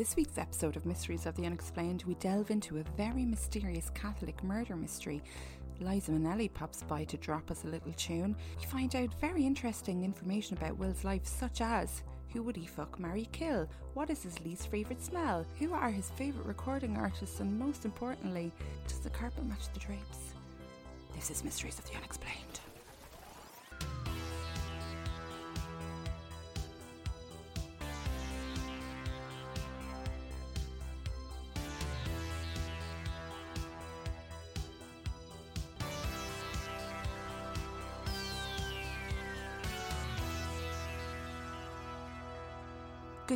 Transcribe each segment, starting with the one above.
This week's episode of Mysteries of the Unexplained, we delve into a very mysterious Catholic murder mystery. Liza Minnelli pops by to drop us a little tune. We find out very interesting information about Will's life, such as who would he fuck, marry, kill? What is his least favourite smell? Who are his favourite recording artists? And most importantly, does the carpet match the drapes? This is Mysteries of the Unexplained.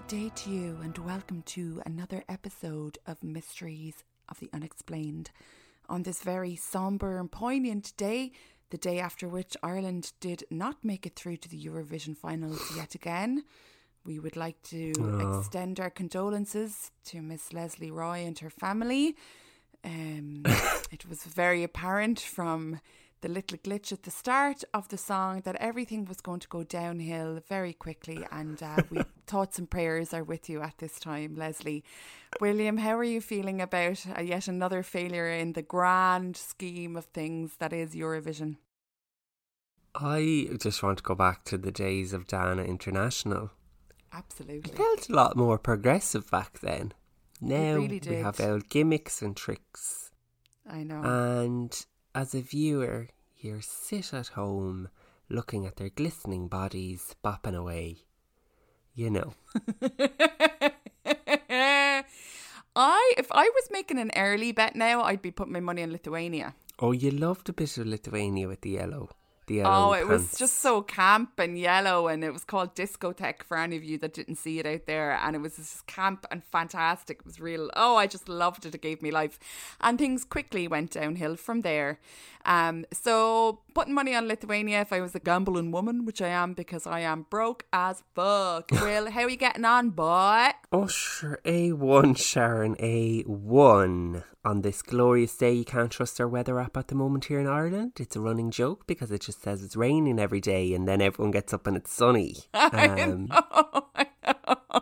Good day to you, and welcome to another episode of Mysteries of the Unexplained. On this very sombre and poignant day, the day after which Ireland did not make it through to the Eurovision finals yet again, we would like to extend our condolences to Miss Lesley Roy and her family. Um, it was very apparent from the little glitch at the start of the song that everything was going to go downhill very quickly, and uh, we thoughts and prayers are with you at this time, Lesley. William, how are you feeling about uh, yet another failure in the grand scheme of things that is Eurovision? I just want to go back to the days of Dana International. Absolutely. It felt a lot more progressive back then. Now really we have old gimmicks and tricks. I know. And as a viewer, you're sit at home looking at their glistening bodies bopping away. You know. I, if I was making an early bet now, I'd be putting my money on Lithuania. Oh, you loved a bit of Lithuania with the yellow. The yellow Oh, it was just so camp and yellow, and it was called Discoteque for any of you that didn't see it out there. And it was just camp and fantastic. It was real. Oh, I just loved it. It gave me life. And things quickly went downhill from there. Um, so putting money on Lithuania if I was a gambling woman, which I am because I am broke as fuck. Will, how are you getting on, boy? Oh, sure. A1, Sharon, A1. On this glorious day, you can't trust our weather app at the moment here in Ireland. It's a running joke because it just says it's raining every day and then everyone gets up and it's sunny. Um,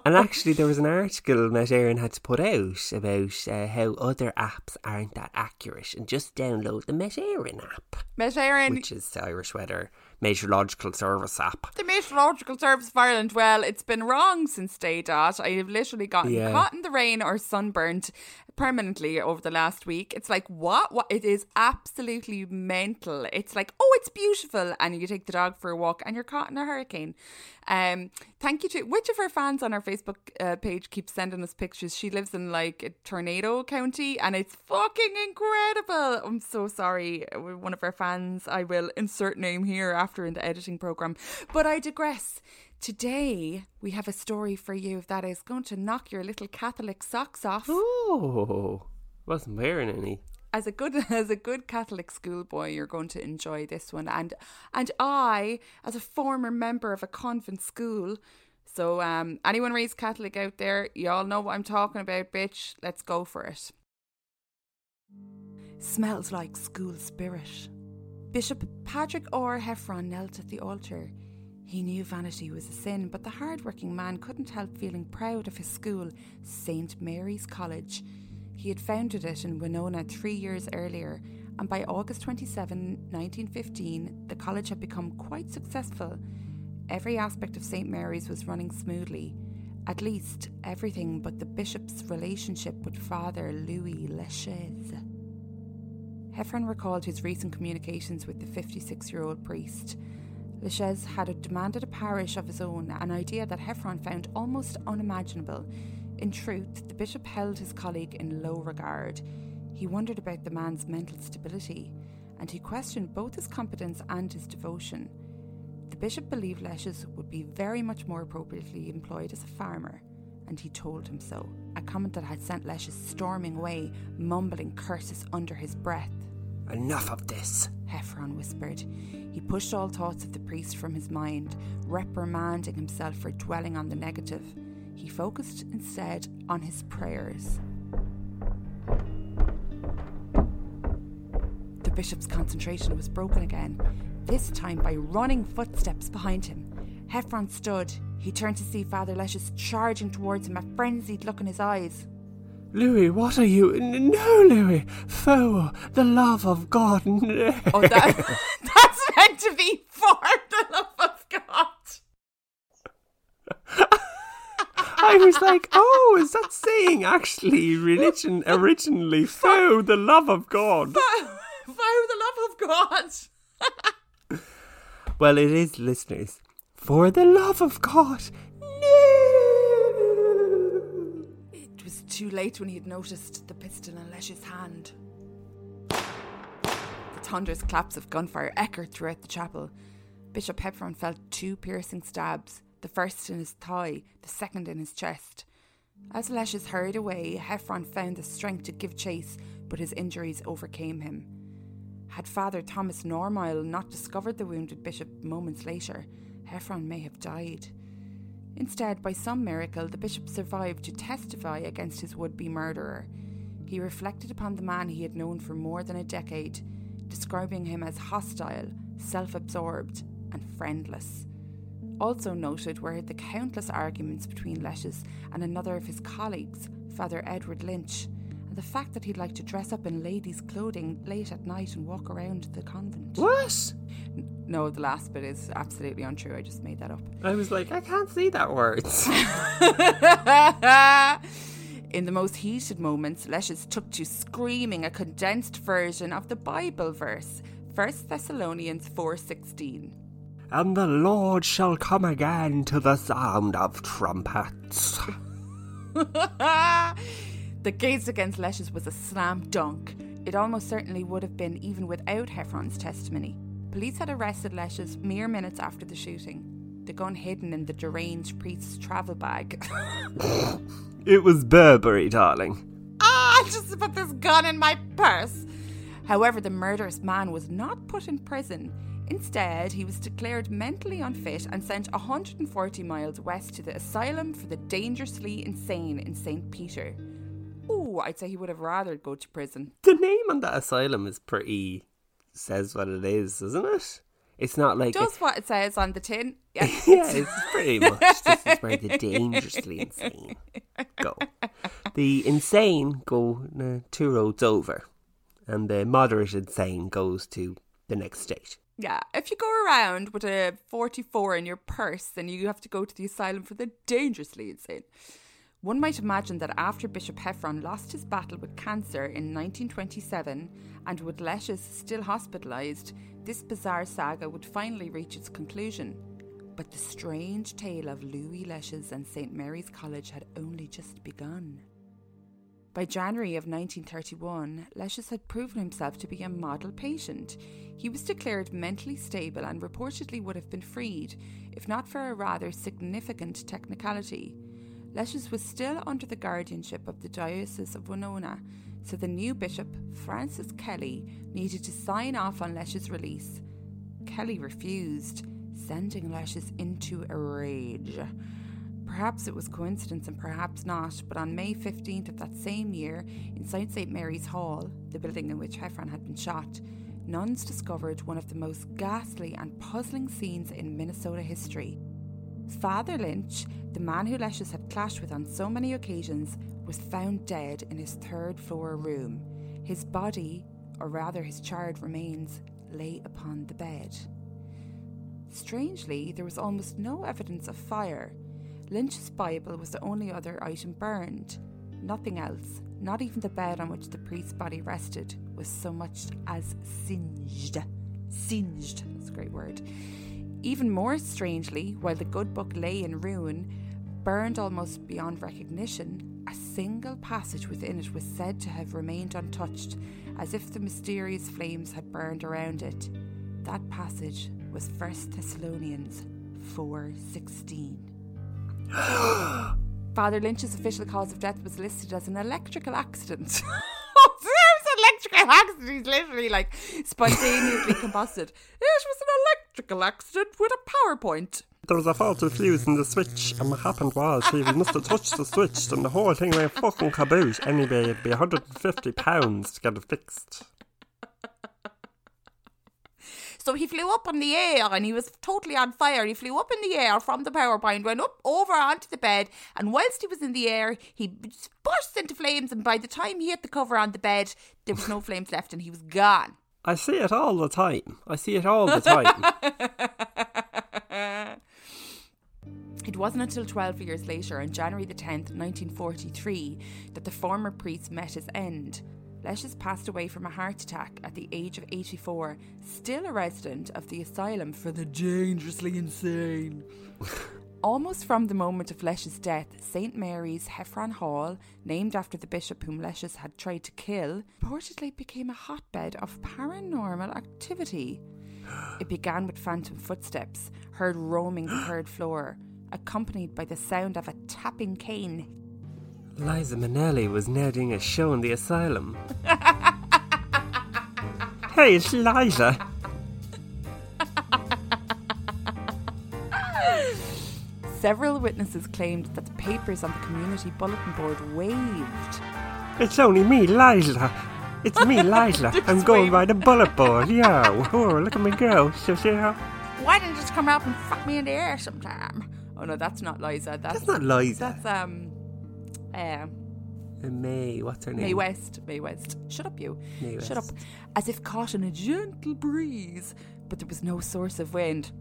and actually, there was an article that Éireann had to put out about uh, how other apps aren't that accurate and just download the Met Éireann app, Met Éireann, which is Irish Weather Meteorological Service app. The Meteorological Service of Ireland, well, it's been wrong since day dot. I have literally gotten Yeah. caught in the rain or sunburnt permanently over the last week. It's like, what? What? It is absolutely mental. It's like, oh, it's beautiful. And you take the dog for a walk and you're caught in a hurricane. Um, thank you to which of our fans on our Facebook uh, page keeps sending us pictures. She lives in like a tornado county and it's fucking incredible. I'm so sorry. One of our fans, I will insert name here after in the editing program. But I digress. Today we have a story for you that is going to knock your little Catholic socks off. Oh, wasn't wearing any. As a good as a good Catholic schoolboy, you're going to enjoy this one. And and I, as a former member of a convent school, so um anyone raised Catholic out there, you all know what I'm talking about, bitch. Let's go for it. Smells like school spirit. Bishop Patrick Orr Heffron knelt at the altar. He knew vanity was a sin, but the hard-working man couldn't help feeling proud of his school, St. Mary's College. He had founded it in Winona three years earlier, and by August 27, 1915, the college had become quite successful. every aspect of St. Mary's was running smoothly. At least everything but the bishop's relationship with Father Louis Lechaise. Heffron recalled his recent communications with the 56 year old priest. Lechaise had demanded a parish of his own, an idea that Heffron found almost unimaginable. In truth, the bishop held his colleague in low regard. He wondered about the man's mental stability, and he questioned both his competence and his devotion. The bishop believed Lechaise would be very much more appropriately employed as a farmer, and he told him so, a comment that had sent Lechaise storming away, mumbling curses under his breath. Enough of this. Heffron whispered. He pushed all thoughts of the priest from his mind, reprimanding himself for dwelling on the negative. He focused instead on his prayers. The bishop's concentration was broken again, this time by running footsteps behind him. Heffron stood. He turned to see Father Lechaise charging towards him, a frenzied look in his eyes. Louis, what are you? No, Louis. Foe, the love of God. No. Oh, that, that's meant to be for the love of God. I was like, oh, is that saying actually religion originally? Foe, the love of God. For the love of God. Well, it is, listeners. For the love of God. No. It was too late when he had noticed the pistol in Lesh's hand. The thunderous claps of gunfire echoed throughout the chapel. Bishop Heffron felt two piercing stabs, the first in his thigh, the second in his chest. As Lesches hurried away, Heffron found the strength to give chase, but his injuries overcame him. Had Father Thomas Normile not discovered the wounded bishop moments later, Heffron may have died. Instead, by some miracle, the bishop survived to testify against his would be murderer. He reflected upon the man he had known for more than a decade, describing him as hostile, self absorbed, and friendless. Also noted were the countless arguments between Lesches and another of his colleagues, Father Edward Lynch, and the fact that he'd like to dress up in ladies' clothing late at night and walk around the convent. What? N- No, the last bit is absolutely untrue. I just made that up. I was like, I can't see that words. In the most heated moments, Lesches took to screaming a condensed version of the Bible verse, 1 Thessalonians 4:16. and the Lord shall come again to the sound of trumpets. the case against Lesches was a slam dunk. It almost certainly would have been even without Heffron's testimony. Police had arrested Lesches mere minutes after the shooting, the gun hidden in the deranged priest's travel bag. It was Burberry, darling. ah, I just put this gun in my purse. However, the murderous man was not put in prison. Instead, he was declared mentally unfit and sent 140 miles west to the Asylum for the Dangerously Insane in St. Peter. I'd say he would have rather go to prison. The name on that asylum is pretty. says what it is, doesn't it? It's not like. Does what it says on the tin. Yeah. yeah, it's pretty much. This is where the dangerously insane go. The insane go uh, two roads over, and the moderate insane goes to the next state. Yeah, if you go around with a 44 in your purse, then you have to go to the asylum for the dangerously insane. One might imagine that after Bishop Heffron lost his battle with cancer in 1927 and with Lesches still hospitalised, this bizarre saga would finally reach its conclusion. But the strange tale of Louis Lesches and St Mary's College had only just begun. By January of 1931, Lesches had proven himself to be a model patient. He was declared mentally stable and reportedly would have been freed, if not for a rather significant technicality. Lesches was still under the guardianship of the Diocese of Winona, so the new bishop, Francis Kelly, needed to sign off on Lesches' release. Kelly refused, sending Lesches into a rage. Perhaps it was coincidence and perhaps not, but on May 15th of that same year, inside St Mary's Hall, the building in which Heffron had been shot, nuns discovered one of the most ghastly and puzzling scenes in Minnesota history. Father Lynch, the man who Lesches had clashed with on so many occasions, was found dead in his third floor room. His body, or rather his charred remains, lay upon the bed. Strangely, there was almost no evidence of fire. Lynch's Bible was the only other item burned. Nothing else, not even the bed on which the priest's body rested, was so much as singed. Singed, that's a great word. Even more strangely, while the good book lay in ruin, burned almost beyond recognition, a single passage within it was said to have remained untouched, as if the mysterious flames had burned around it. That passage was 1 Thessalonians 4:16. Father Lynch's official cause of death was listed as an electrical accident. Electrical accident. He's literally like spontaneously combusted. It was an electrical accident with a PowerPoint. There was a faulty fuse in the switch, and what happened was she must have touched the switch, and the whole thing went fucking kaboot. Anyway, it'd be 150 pounds to get it fixed. So he flew up in the air and he was totally on fire. He flew up in the air from the PowerPoint, went up over onto the bed, and whilst he was in the air, he burst into flames. And by the time he hit the cover on the bed, there was no flames left and he was gone. I see it all the time. I see it all the time. It wasn't until 12 years later, on January the 10th, 1943, that the former priest met his end. Lesches passed away from a heart attack at the age of 84, still a resident of the asylum for the dangerously insane. Almost from the moment of Lesches' death, St. Mary's Heffron Hall, named after the bishop whom Lesches had tried to kill, reportedly became a hotbed of paranormal activity. It began with phantom footsteps, heard roaming the third floor, accompanied by the sound of a tapping cane Liza Minnelli was now doing a show in the asylum. hey, it's Liza. Several witnesses claimed that the papers on the community bulletin board waved. It's only me, Liza. It's me, Liza. I'm going by the bullet board. Yeah. Oh, look at me go. So, see how. Why didn't you just come out and fuck me in the air sometime? Oh no, that's not Liza. That's, That's not Liza. That's um, uh, Uh, Mae, what's her name? Mae West. Mae West. Shut up, you. Mae Shut up. As if caught in a gentle breeze, but there was no source of wind.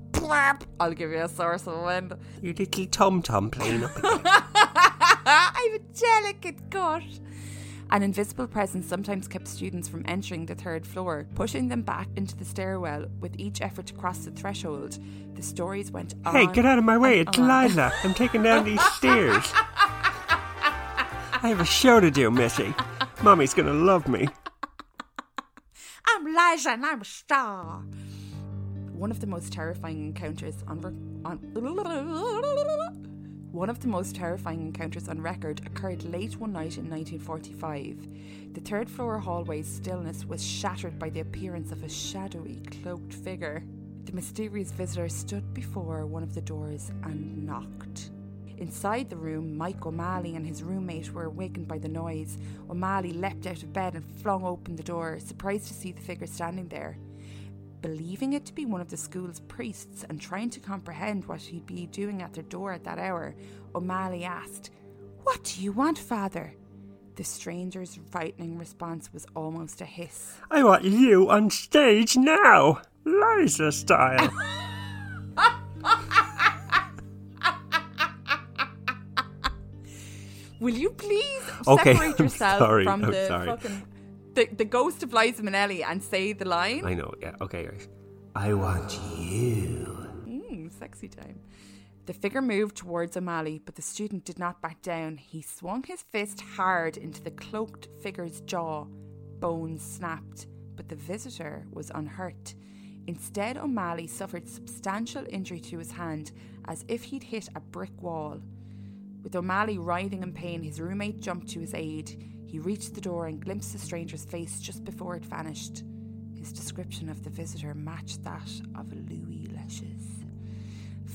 I'll give you a source of wind. You little tom tom playing up. I'm a delicate gut. An invisible presence sometimes kept students from entering the third floor, pushing them back into the stairwell with each effort to cross the threshold. The stories went on. Hey, get out of my way. It's on. Liza. I'm taking down these stairs. I have a show to do, Missy. Mommy's gonna love me. I'm Liza and I'm a star. One of the most terrifying encounters on, on one of the most terrifying encounters on record occurred late one night in 1945. The third floor hallway's stillness was shattered by the appearance of a shadowy, cloaked figure. The mysterious visitor stood before one of the doors and knocked. Inside the room, Mike O'Malley and his roommate were awakened by the noise. O'Malley leapt out of bed and flung open the door, surprised to see the figure standing there. Believing it to be one of the school's priests and trying to comprehend what he'd be doing at their door at that hour, O'Malley asked, What do you want, father? The stranger's frightening response was almost a hiss. I want you on stage now, Liza style. Will you please Okay, separate yourself sorry, from I'm the sorry. fucking the, the ghost of Liza Minnelli and say the line? I know, yeah, okay, guys. I want you. Mm, sexy time. The figure moved towards O'Malley, but the student did not back down. He swung his fist hard into the cloaked figure's jaw. Bones snapped, but the visitor was unhurt. Instead, O'Malley suffered substantial injury to his hand, as if he'd hit a brick wall. With O'Malley writhing in pain, his roommate jumped to his aid. He reached the door and glimpsed the stranger's face just before it vanished. His description of the visitor matched that of Louis Lesches.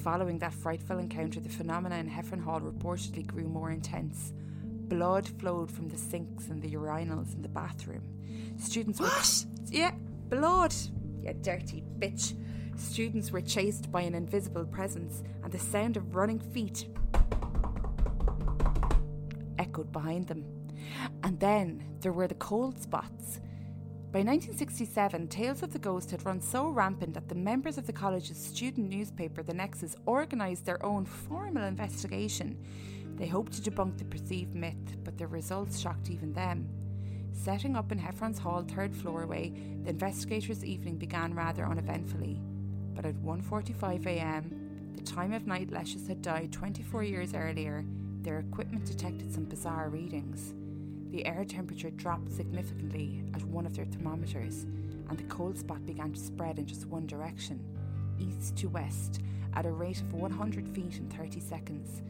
Following that frightful encounter, the phenomena in Heffron Hall reportedly grew more intense. Blood flowed from the sinks and the urinals in the bathroom. Students were yeah, blood. You dirty bitch. Students were chased by an invisible presence, and the sound of running feet echoed behind them. And then there were the cold spots. By 1967, tales of the ghost had run so rampant that the members of the college's student newspaper, The Nexus, organised their own formal investigation. They hoped to debunk the perceived myth, but their results shocked even them. Setting up in Heffron's Hall third floorway, the investigators' evening began rather uneventfully. But at 1:45 a.m., the time of night Lesches had died 24 years earlier, their equipment detected some bizarre readings. The air temperature dropped significantly at one of their thermometers, and the cold spot began to spread in just one direction, east to west, at a rate of 100 feet in 30 seconds.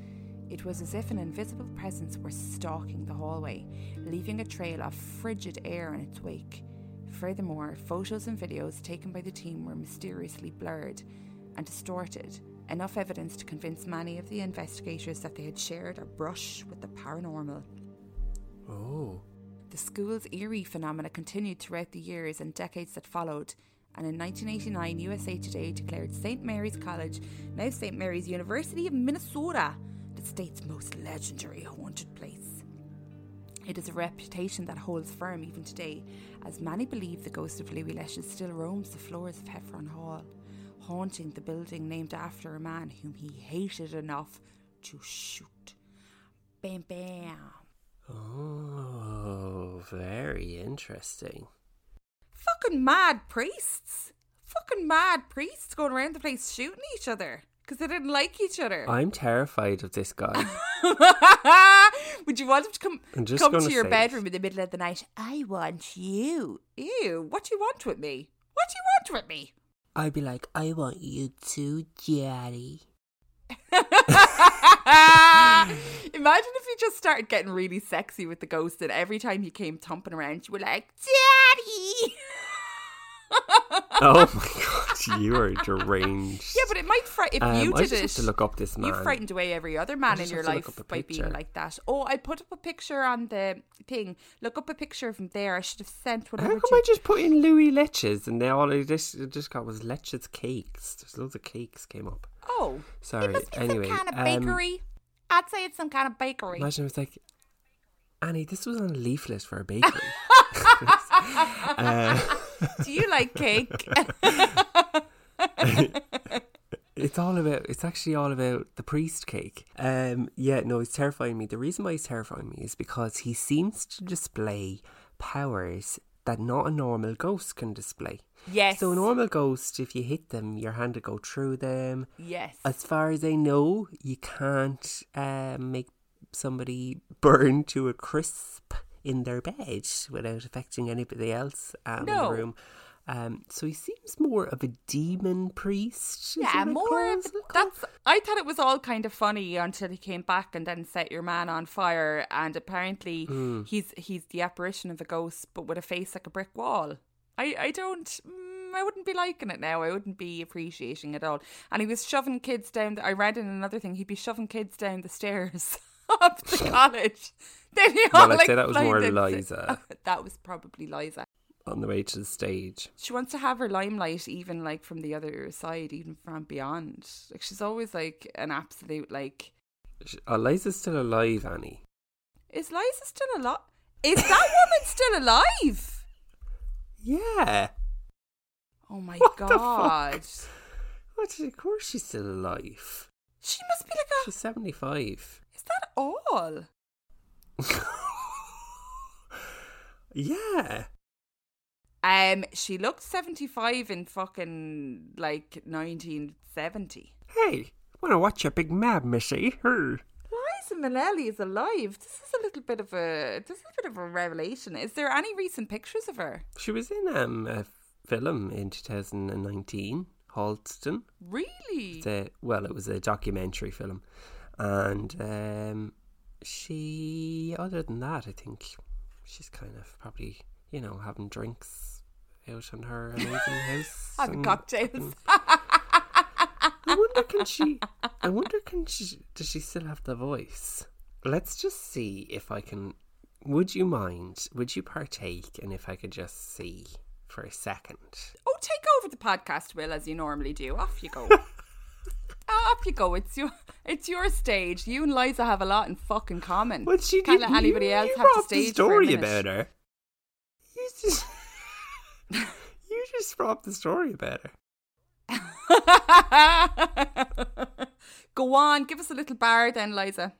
It was as if an invisible presence were stalking the hallway, leaving a trail of frigid air in its wake. Furthermore, photos and videos taken by the team were mysteriously blurred and distorted, enough evidence to convince many of the investigators that they had shared a brush with the paranormal. Oh. The school's eerie phenomena continued throughout the years and decades that followed, and in 1989, USA Today declared St. Mary's College, now St. Mary's University of Minnesota, the state's most legendary haunted place. It is a reputation that holds firm even today, as many believe the ghost of Louis Lesches still roams the floors of Heffron Hall, haunting the building named after a man whom he hated enough to shoot. Bam bam. Oh, very interesting. Fucking mad priests. Fucking mad priests going around the place shooting each other because they didn't like each other. I'm terrified of this guy. Would you want him to come come to your bedroom in the middle of the night? I want you. Ew. What do you want with me? What do you want with me? I'd be like, I want you too, Daddy. Imagine if you just started getting really sexy with the ghost, and every time he came thumping around, you were like, "Daddy." Oh my god, you are deranged. Yeah, but it might fright if Um, you I did just it. have to look up this man. You frightened away every other man in your have to look life by being like that. Oh, I put up a picture on the thing. Look up a picture of him there. I should have sent one How come to I just put in Louis Leches and they all I just it just got was Leches cakes? There's loads of cakes came up. Oh, Sorry. it must be anyway, some kind of um, bakery. I'd say it's some kind of bakery. Imagine it was like, Annie, this was on a leaflet for a bakery. uh, Do you like cake? it's all about. It's actually all about the priest cake. Um, yeah, no, he's terrifying me. The reason why he's terrifying me is because he seems to display powers that not a normal ghost can display. yes. So a normal ghost, if you hit them, your hand will go through them. yes. As far as I know, you can't uh, make somebody burn to a crisp in their bed without affecting anybody else um, in No. the room. Um, so he seems more of a demon priest. yeah, more. Of, calls- it calls- that's. I thought it was all kind of funny until he came back and then set your man on fire. And apparently, Hmm. he's he's the apparition of a ghost, but with a face like a brick wall. I I don't. Mm, I wouldn't be liking it now. I wouldn't be appreciating it at all. And he was shoving kids down. The, I read in another thing he'd be shoving kids down the stairs up to college. Then he all Well, I'd like say that was more. Liza. that was probably Liza. On the way to the stage. She wants to have her limelight even like from the other side, even from beyond. Like she's always like an absolute like Sh- Oh, Liza's still alive, Annie. Is Liza still alive? Is that woman still alive? Yeah. Oh my What god. What? Of course she's still alive. She must be like a She's 75. Is that all? yeah. Um she looked 75 in fucking like 1970. Hey, wanna watch a big mad, missy? Her. Liza Minnelli is alive. This is a little bit of a this is a bit of a revelation. Is there any recent pictures of her? She was in um, a film in 2019, Halston. Really? A, well, it was a documentary film. And um, she, other than that, I think she's kind of probably, you know, having drinks out on her amazing house. Having and- cocktails. I wonder can she? I wonder can she? Does she still have the voice? Let's just see if I can. Would you mind? Would you partake? And if I could just see for a second. Oh, take over the podcast, Will, as you normally do. Off you go. Off you go. It's your it's your stage. You and Liza have a lot in fucking common. But she Can't let anybody you, else you have the stage story for a minute. about her. You just- You just brought up the story about her. Go on, give us a little bar then, Liza.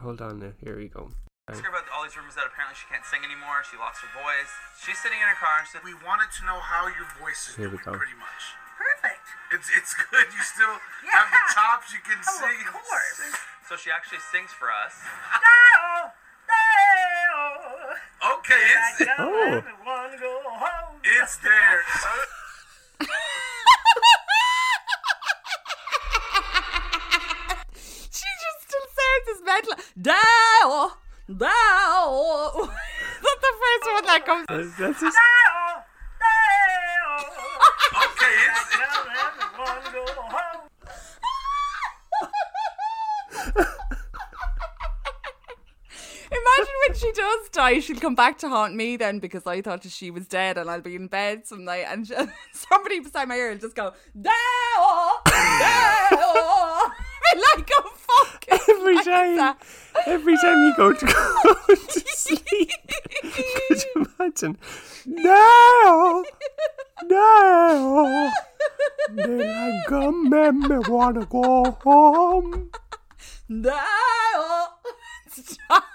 Hold on now. Here we go. Ask her about all these rumors that apparently she can't sing anymore. She lost her voice. She's sitting in her car and she said, We wanted to know how your voice is Here we go. pretty much. Perfect. It's it's good. You still have the Yeah. chops. You can Oh, sing. of course. So she actually sings for us. Dale, Dale, Okay, it's Oh. That comes. That's, that's just, Dale, Dale, okay, it's I don't wanna go home. Imagine when she does die, she'll come back to haunt me then because I thought she was dead and I'll be in bed some night and she- somebody beside my ear will just go, Dow, Dow. like a fucking every time, every time you go to go to sleep, could you imagine? No, no. Then I come and me wanna go home. Now. Stop.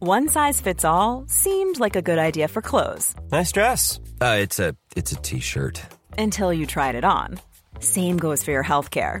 One size fits all seemed like a good idea for clothes Nice dress. Uh, it's a it's a t-shirt. until you tried it on. Same goes for your healthcare.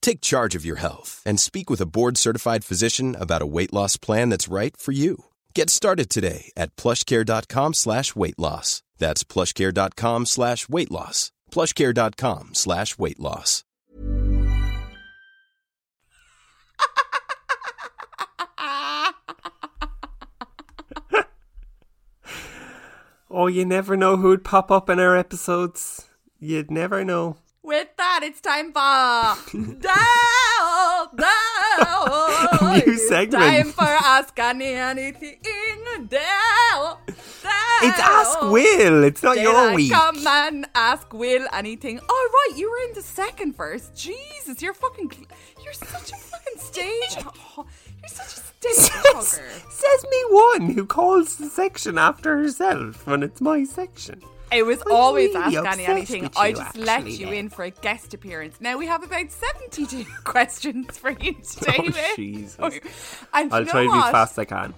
Take charge of your health and speak with a board-certified physician about a weight loss plan that's right for you. Get started today at plushcare.com slash weight loss. That's plushcare.com slash weight loss. plushcare.com slash weight loss. Oh, you never know who'd pop up in our episodes. You'd never know. That, it's time for Dow, Dow. New It's segment. Time for Ask Annie Anything. Dow, Dow. It's Ask Will. It's not Did your I week. Come and ask Will anything. Oh, right, you were in the second verse. Jesus, you're fucking. You're such a fucking stage. ho- You're such a stage hugger. Says me one who calls the section after herself when it's my section. It was always really Ask Annie anything. I just let you then. in for a guest appearance. Now we have about 72 questions for you oh, today. Oh. Jesus. And I'll try to be as fast as I can.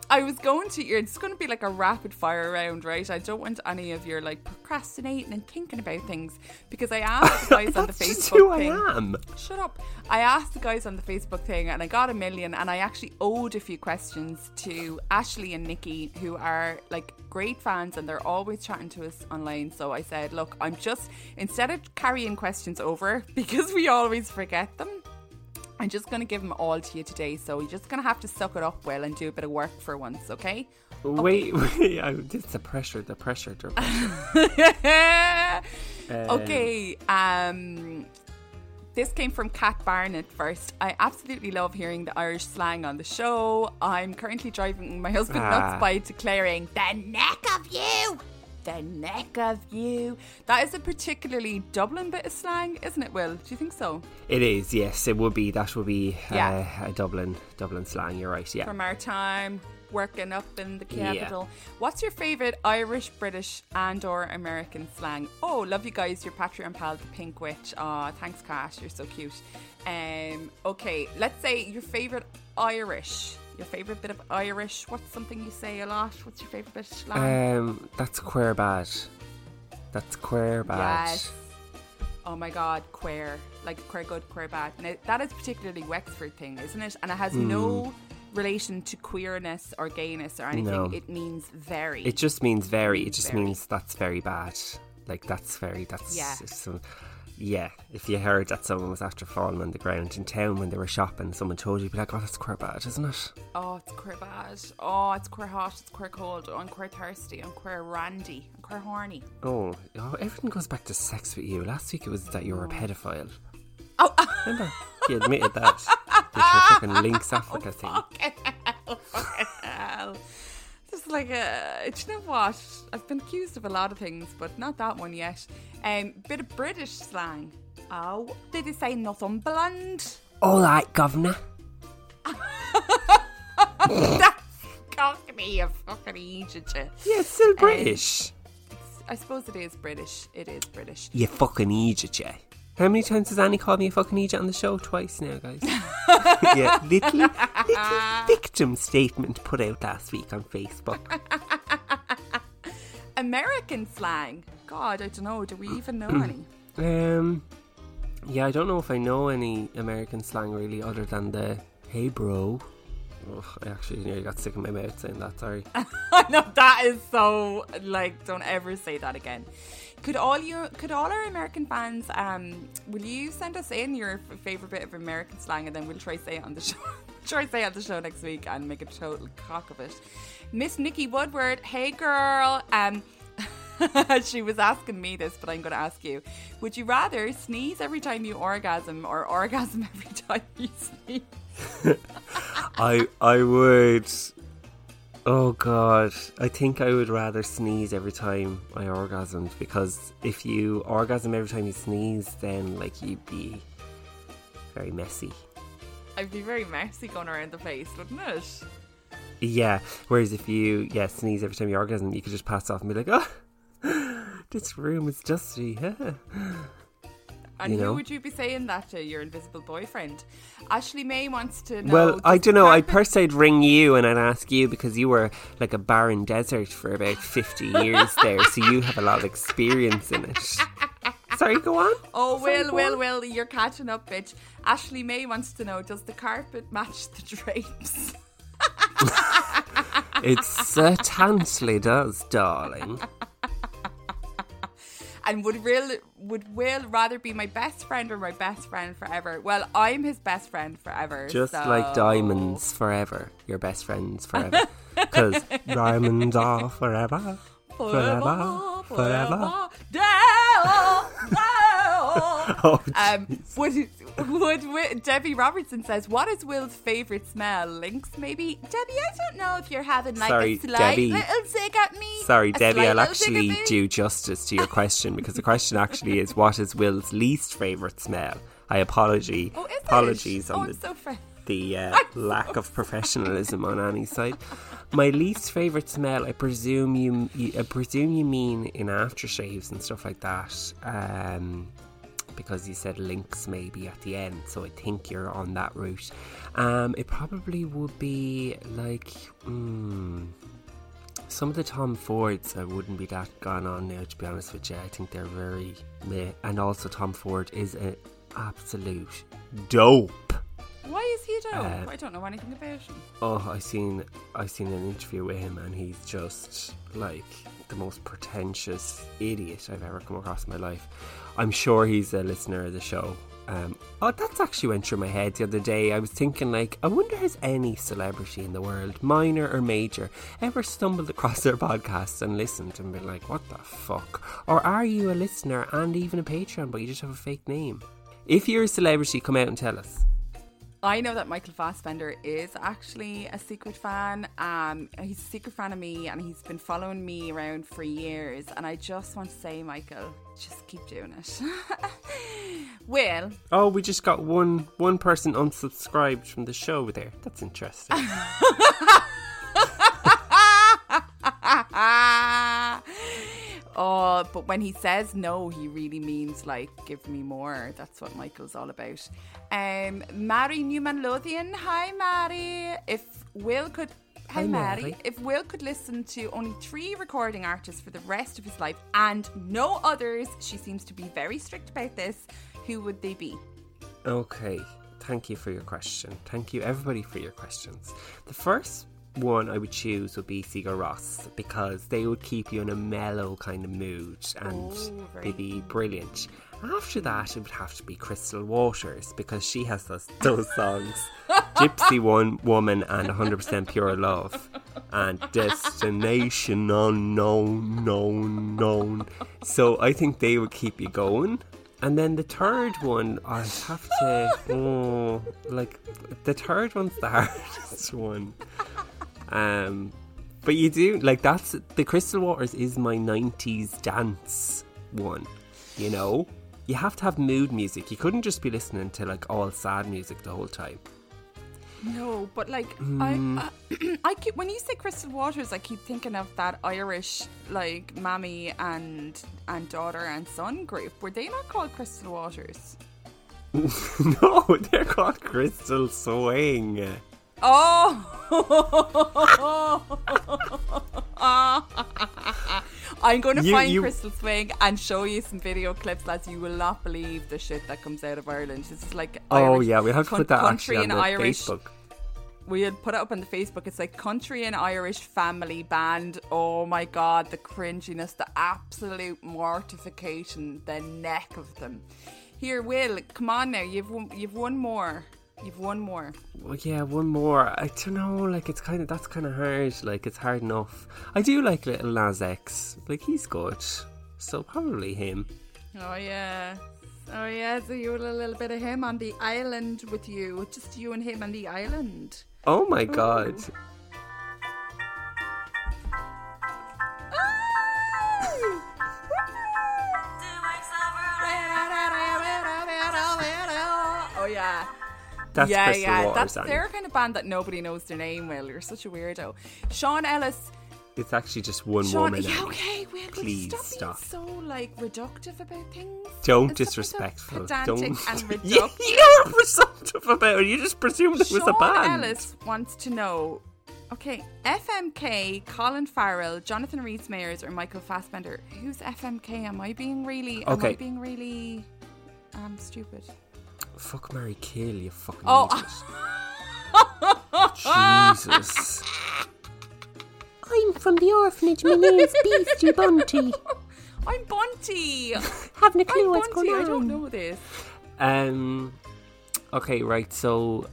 I was going to. It's going to be like a rapid fire round, right? I don't want any of your like procrastinating and thinking about things because I asked the guys on the Facebook who I thing. am. Shut up. I asked the guys on the Facebook thing and I got a million and I actually owed a few questions to Ashley and Nikki who are like great fans and they're always chatting to us online. So I said, look, I'm just instead of carrying questions over because we always forget them. I'm just going to give them all to you today. So you're just going to have to suck it up well and do a bit of work for once, okay? Wait, wait. I, this the pressure, the pressure, the pressure. Um, okay. Um, this came from Kat Barnett first. I absolutely love hearing the Irish slang on the show. I'm currently driving my husband Ah. nuts by declaring the neck of you. The neck of you. That is a particularly Dublin bit of slang, isn't it, Will? Do you think so? It is, yes. It would be. That would be Yeah. uh, a Dublin, Dublin slang. You're right. Yeah. From our time working up in the Yeah. capital. What's your favourite Irish, British, and or American slang? Oh, love you guys. Your Patreon pal, the Pink Witch. Aw, thanks, Cash. You're so cute. Um, okay, let's say your favourite Irish. Your favourite bit of Irish. What's something you say a lot? What's your favourite bit of slang? Um, that's queer bad. That's queer bad. Yes. Oh my god, queer. Like queer good, queer bad. Now that is particularly Wexford thing, isn't it? And it has Mm. no relation to queerness or gayness or anything. No. It means very. It just means very. It just Very. means that's very bad. Like that's very. That's Yeah. So, yeah. If you heard that someone was after falling on the ground in town when they were shopping, someone told you, you'd be like, "Oh, that's queer bad, isn't it?" Oh, it's queer bad. Oh, it's queer hot. It's queer cold. Oh, I'm queer thirsty. I'm queer randy. I'm queer horny. Oh, oh, everything goes back to sex with you. Last week it was that you were a mm. pedophile. Oh, Remember? He admitted that. With your fucking Lynx Africa thing. fucking hell. Fucking hell. Just like a. Do you know what? I've been accused of a lot of things, but not that one yet. Um, bit of British slang. Oh, did they say Northumberland? All right, governor. That's cockney, you fucking idiot. Yeah, it's still Um, British. I suppose it is British. It is British. You fucking idiot, yeah. How many times has Annie called me a fucking idiot on the show? Twice now, guys. yeah, little, little victim statement put out last week on Facebook. American slang. God, I don't know. Do we even know any? Um, yeah, I don't know if I know any American slang really, other than the "Hey, bro." Ugh, I actually nearly got sick in my mouth saying that. Sorry. no, that is so like. Don't ever say that again. Could all you, could all our American fans, um, will you send us in your favorite bit of American slang, and then we'll try say it on the show. try say it on the show next week and make a total cock of it. Miss Nikki Woodward, hey girl. Um, she was asking me this, but I'm going to ask you: Would you rather sneeze every time you orgasm, or orgasm every time you sneeze? I I would. Oh god, I think I would rather sneeze every time I orgasmed because if you orgasm every time you sneeze, then like you'd be very messy. I'd be very messy going around the place, wouldn't it? Yeah. Whereas if you yeah sneeze every time you orgasm, you could just pass off and be like, oh, this room is dusty. Yeah. And You who know? would you be saying that to? Your invisible boyfriend? Ashley May wants to know. Well, I don't know. I carpet- first I'd ring you and I'd ask you because you were like a barren desert for about fifty years there, so you have a lot of experience in it. Sorry, go on. Oh, Sorry, Will, Will, on. Will, you're catching up, bitch. Ashley May wants to know: Does the carpet match the drapes? It certainly does, darling. And would Will would Will rather be my best friend or my best friend forever? Well, I'm his best friend forever. Just so- like diamonds forever, your best friends forever. Because diamonds are forever, forever, forever. Down, Oh, Um, would, would, Debbie Robertson says, "What is Will's favorite smell? Lynx, maybe." Debbie, I don't know if you're having like Sorry, a slight Debbie. little zig at me. Sorry, A Debbie, I'll little zig at actually do justice to your question because the question actually is what is Will's least favourite smell? I apology. Oh, is it? apologies oh, on I'm the so the uh, lack of professionalism on Annie's side. My least favourite smell, I presume you, you, I presume you mean in aftershaves and stuff like that. Um, because you said Lynx maybe at the end, so I think you're on that route. Um, it probably would be like mm, some of the Tom Fords. I wouldn't be that gone on now, to be honest with you. I think they're very meh. And also, Tom Ford is an absolute dope. Why is he dope? Uh, I don't know anything about him. Oh, I seen I seen an interview with him, and he's just like the most pretentious idiot I've ever come across in my life. I'm sure he's a listener of the show. Um, oh, that's actually went through my head the other day. I was thinking, like, I wonder has any celebrity in the world, minor or major, ever stumbled across their podcast and listened and been like, what the fuck? Or are you a listener and even a patron, but you just have a fake name? If you're a celebrity, come out and tell us. I know that Michael Fassbender is actually a secret fan. Um, he's a secret fan of me, and he's been following me around for years. And I just want to say, Michael, just keep doing it. Will, Oh, we just got one one person unsubscribed from the show there. That's interesting. oh, but when he says no, he really means like give me more. That's what Michael's all about. Um, Mary Newman Lothian, hi Mary. If Will could. Hi. Mary. If Will could listen to only three recording artists for the rest of his life and no others, she seems to be very strict about this, who would they be? Okay, thank you for your question. Thank you, everybody, for your questions. The first one I would choose would be Sigur Rós because they would keep you in a mellow kind of mood and Oh, they'd be brilliant. After that, it would have to be Crystal Waters because she has those, those songs Gypsy One Woman and 100% Pure Love and Destination Unknown, known, known. So I think they would keep you going. And then the third one, I have to. Oh, like the third one's the hardest one. Um, but you do like that's the Crystal Waters is my '90s dance one. You know, you have to have mood music. You couldn't just be listening to like all sad music the whole time. No, but like Hmm. I, uh, I keep when you say Crystal Waters, I keep thinking of that Irish like mammy and and daughter and son group. Were they not called Crystal Waters? no, they're called Crystal Swing. Oh. I'm going to You- find you- Crystal Swing and show you some video clips, lads. You will not believe the shit that comes out of Ireland. This is like Oh Irish yeah, we have to coun- put that country actually on and the Irish. Facebook. We'll put it up on the Facebook. It's like country and Irish family band. Oh my god, the cringiness, the absolute mortification, the neck of them. Here, Will, come on now. You've one, you've one more. You've one more. Well, yeah, one more. I don't know. Like it's kind of that's kind of hard. Like it's hard enough. I do like Lil Nas X. Like he's good. So probably him. Oh yeah. Oh yeah, so you had a little bit of him on the island with you. Just you and him on the island. Oh my god. That's yeah, Crystal yeah. Waters, That's Annie. their kind of band that nobody knows their name. Will you're such a weirdo. Sean Ellis. It's actually just one Sean. woman. yeah, okay. Will, Please stop, stop. being so like reductive about things. Don't It's so pedantic Don't. and reductive. you were presumptive about it. You just presumed it was a band. Ellis wants to know. Okay, FMK, Colin Farrell, Jonathan Rhys Meyers, or Michael Fassbender. Who's FMK? Am I being really? Am I Okay. being really? Um, stupid. Fuck Mary Kill, you fucking Oh. idiot. Jesus. I'm from the orphanage. My name's Beastie Bunty. I'm Bunty. Having a clue I'm what's Bunty. going on. I don't know this. Um. Okay, right. So,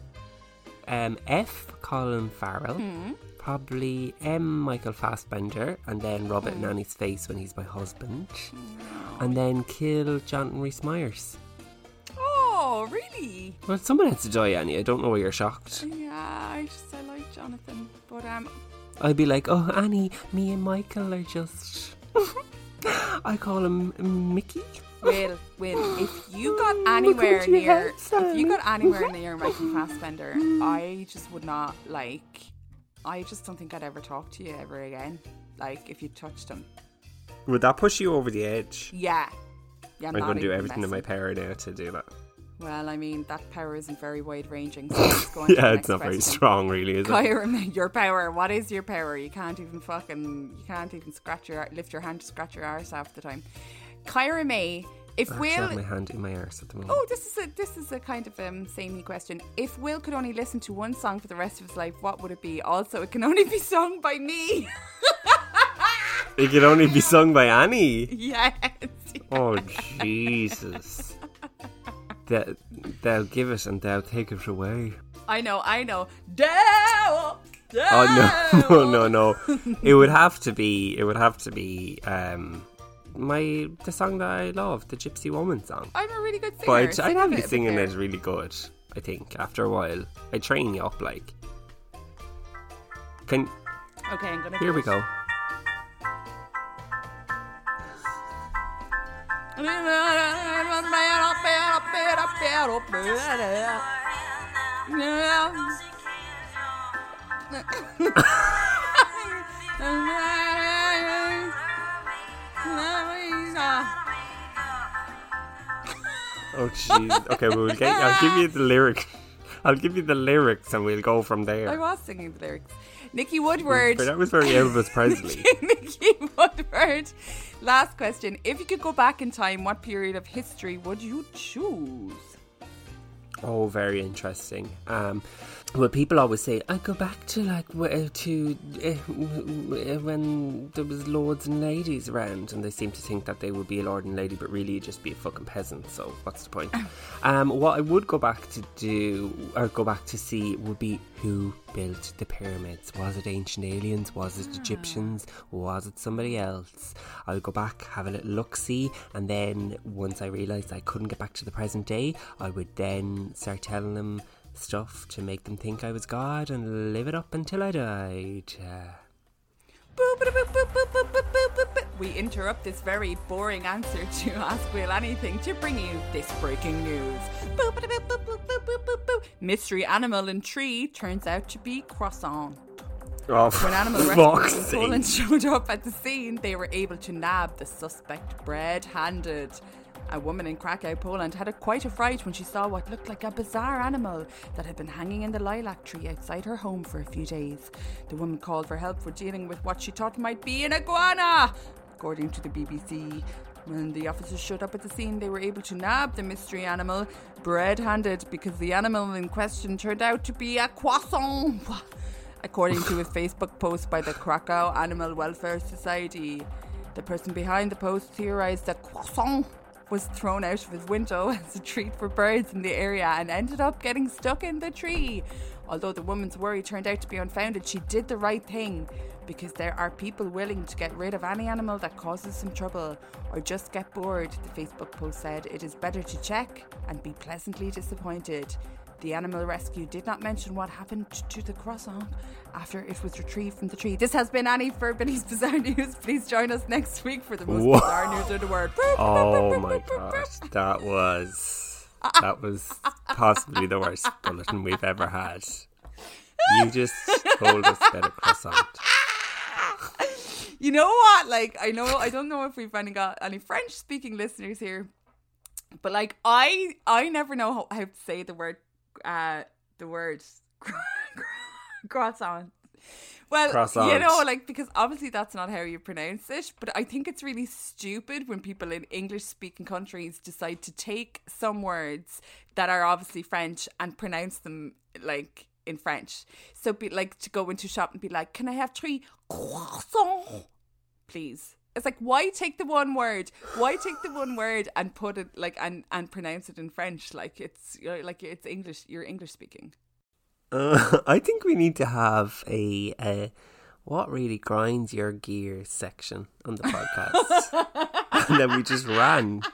um, F. Colin Farrell, Hmm. probably M. Michael Fassbender, and then rub it in Hmm. Annie's face when he's my husband, and then kill Jonathan Rhys Meyers. Well, someone has to die, Annie. I don't know why you're shocked. Yeah, I just I like Jonathan, but um, I'd be like, oh, Annie, me and Michael are just. I call him Mickey. Will, Will, if you got anywhere to near, head, if you got anywhere near Michael Fassbender, I just would not like. I just don't think I'd ever talk to you ever again. Like if you touched him, Would that push you over the edge? yeah, yeah. I'm, not going to do even everything in my power now to do that. Well, I mean that power isn't very wide ranging. So let's go to yeah, it's not very strong, really, is it? Your power. What is your power? You can't even fucking. You can't even scratch your lift your hand to scratch your arse half the time. Kyra May, if I actually have my hand in my arse at the moment. Oh, this is a this is a kind of um samey question. If Will could only listen to one song for the rest of his life, what would it be? Also, it can only be sung by me. It can only be sung by Annie. yes. Oh, Jesus. They, they'll give it and they'll take it away. I know, I know. Down, Oh no, no, no, no! It would have to be. It would have to be um, my the song that I love, the Gypsy Woman song. I'm a really good singer. But I'd, Sing I'd have you singing it really good. I think after a while, I train you up like. Can Okay, I'm gonna. here we go. Oh jeez. Okay, well, get. I'll give you the lyrics. I'll give you the lyrics and we'll go from there. I was singing the lyrics. Nikki Woodward. That was very Elvis Presley. Nikki Woodward. Last question. If you could go back in time, what period of history would you choose? Oh, very interesting. Um, well, people always say I go back to like w- to uh, w- uh, when there was lords and ladies around, and they seem to think that they would be a lord and lady, but really you'd just be a fucking peasant. So what's the point? um, what I would go back to do or go back to see would be who built the pyramids. Was it ancient aliens? Was it Egyptians? Was it somebody else? I would go back, have a little look see, and then once I realised I couldn't get back to the present day, I would then start telling them stuff to make them think I was God and live it up until I died. We interrupt this very boring answer to Ask Will Anything to bring you this breaking news. Mystery animal in tree turns out to be croissant. oh, When animal rescuers in Poland showed up at the scene, they were able to nab the suspect bread-handed. A woman in Krakow, Poland, had a quite a fright when she saw what looked like a bizarre animal that had been hanging in the lilac tree outside her home for a few days. The woman called for help for dealing with what she thought might be an iguana, according to the BBC. When the officers showed up at the scene, they were able to nab the mystery animal bread-handed because the animal in question turned out to be a croissant. according to a Facebook post by the Krakow Animal Welfare Society. The person behind the post theorized that croissant was thrown out of his window as a treat for birds in the area and ended up getting stuck in the tree. Although the woman's worry turned out to be unfounded, she did the right thing because there are people willing to get rid of any animal that causes some trouble or just get bored, the Facebook post said. It is better to check and be pleasantly disappointed. The animal rescue did not mention what happened to the croissant after it was retrieved from the tree. This has been Annie for Billy's Bizarre News. Please join us next week for the most Whoa. bizarre news in the world. Oh my gosh, that was that was possibly the worst bulletin we've ever had. You just told us about a croissant. You know what? Like, I know, I don't know if we've any got any French speaking listeners here, but like, I, I never know how, how to say the word, uh, the word croissant. Well, Croissant. you know, like because obviously that's not how you pronounce it, but I think it's really stupid when people in English speaking countries decide to take some words that are obviously French and pronounce them like in French. So be like to go into a shop and be like, "Can I have three croissants, please?" It's like why take the one word? Why take the one word and put it like and and pronounce it in French like it's you know, like it's English. You're English speaking. Uh, I think we need to have a uh, what really grinds your gear section on the podcast, and then we just rant.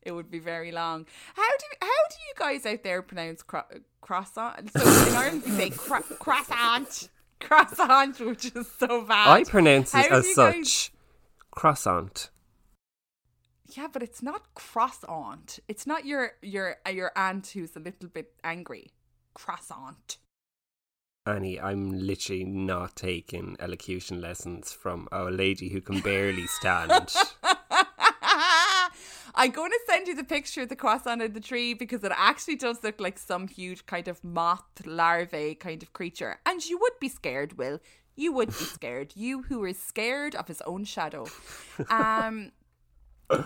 it would be very long. How do how do you guys out there pronounce cro- croissant? So in Ireland we say cro- croissant, croissant, which is so bad. I pronounce it do as such guys- croissant. yeah, but it's not croissant. It's not your your uh, your aunt who's a little bit angry. Croissant. Annie, I'm literally not taking elocution lessons from a lady who can barely stand. I'm going to send you the picture of the croissant in the tree because it actually does look like some huge kind of moth larvae kind of creature. And you would be scared, Will. You would be scared. You who is scared of his own shadow. Um,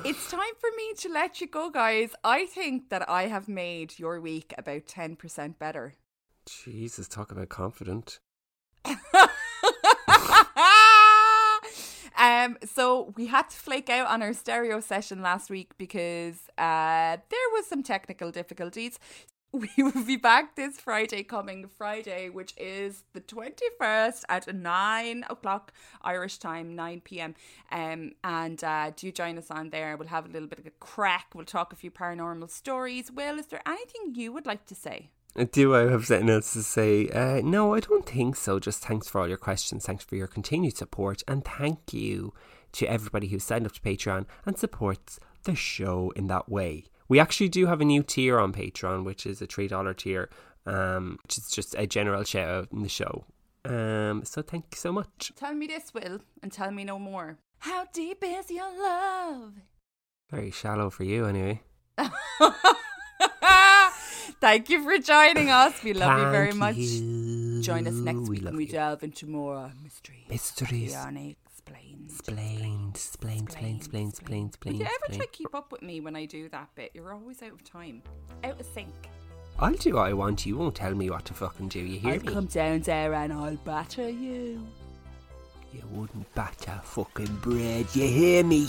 it's time for me to let you go, guys. I think that I have made your week about 10% better. Jesus, talk about confident. um, so we had to flake out on our stereo session last week because uh, there was some technical difficulties. We will be back this Friday, coming Friday, which is the 21st at 9 o'clock Irish time, 9 pm. Um, and uh, do join us on there. We'll have a little bit of a crack. We'll talk a few paranormal stories. Will, is there anything you would like to say? Do I have something else to say? Uh, no, I don't think so. Just thanks for all your questions. Thanks for your continued support. And thank you to everybody who signed up to Patreon and supports the show in that way. We actually do have a new tier on Patreon, which is a $3 tier, um, which is just a general shout out in the show. Um, so thank you so much. Tell me this, Will, and tell me no more. How deep is your love? Very shallow for you, anyway. Thank you for joining us. We love you very much. you. Join us next We week when we you. delve into more mysteries. Mysteries. Explained. Explained, explained, explained, explained, explained, explained. you ever try to keep up with me when I do that bit? You're always out of time. Out of sync. I'll do what I want. You won't tell me what to fucking do. You hear me? I'll me? come down there and I'll batter you. You wouldn't batter fucking bread. You hear me?